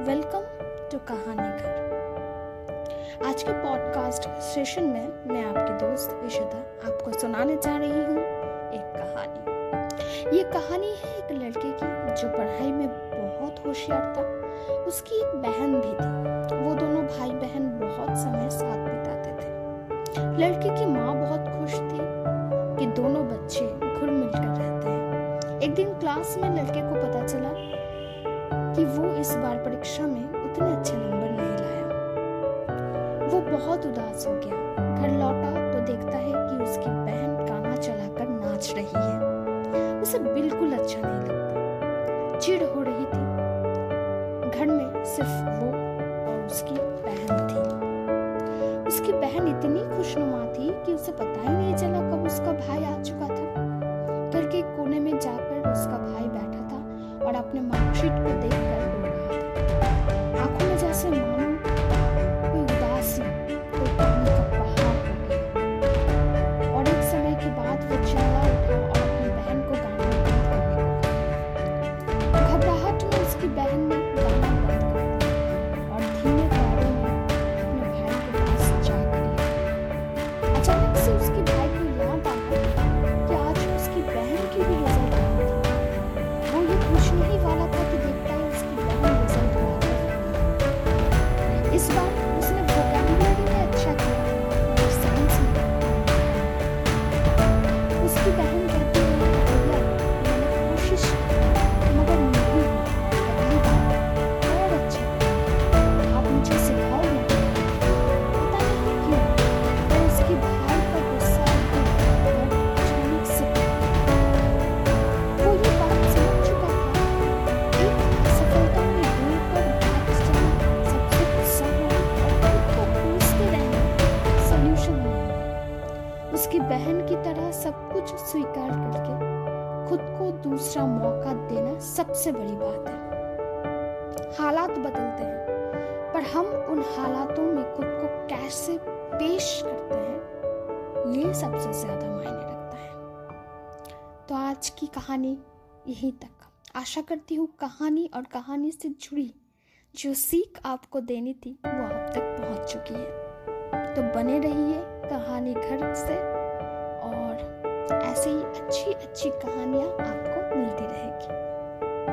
Welcome to कहानी घर। आज के पॉडकास्ट सेशन में मैं आपकी दोस्त इशिता आपको सुनाने जा रही हूँ एक कहानी। ये कहानी है एक लड़के की जो पढ़ाई में बहुत होशियार था। उसकी एक बहन भी थी। वो दोनों भाई बहन बहुत समय साथ बिताते थे। लड़के की माँ बहुत खुश थी कि दोनों बच्चे घुल मिलकर रहते हैं। एक दिन क्लास में लड़के को पता चला कि वो इस बार परीक्षा में उतने अच्छे नंबर नहीं लाया। वो बहुत उदास हो गया। घर लौटा तो देखता है कि उसकी बहन गाना चलाकर नाच रही है। उसे बिल्कुल अच्छा नहीं लगता। चिढ़ हो रही थी। घर में सिर्फ़ वो और उसकी बहन थी। उसकी बहन इतनी खुशनुमा थी कि उसे पता ही नहीं चला कब उसका भाई आ चुका था। घर के कोने में जाकर उसका भाई बैठा था। और अपने मार्कशीट को देखकर रो रहा था। Christmas. तरह सब कुछ स्वीकार करके खुद को दूसरा मौका देना सबसे बड़ी बात है। हालात बदलते हैं, पर हम उन हालातों में खुद को कैसे पेश करते हैं, ये सबसे ज़्यादा मायने रखता है। तो आज की कहानी यहीं तक। आशा करती हूँ कहानी और कहानी से जुड़ी जो सीख आपको देनी थी, वो आप तक पहुँच चुकी है। तो बने रहिए कहानी घर से। ऐसे ही अच्छी अच्छी कहानियाँ आपको मिलती रहेगी।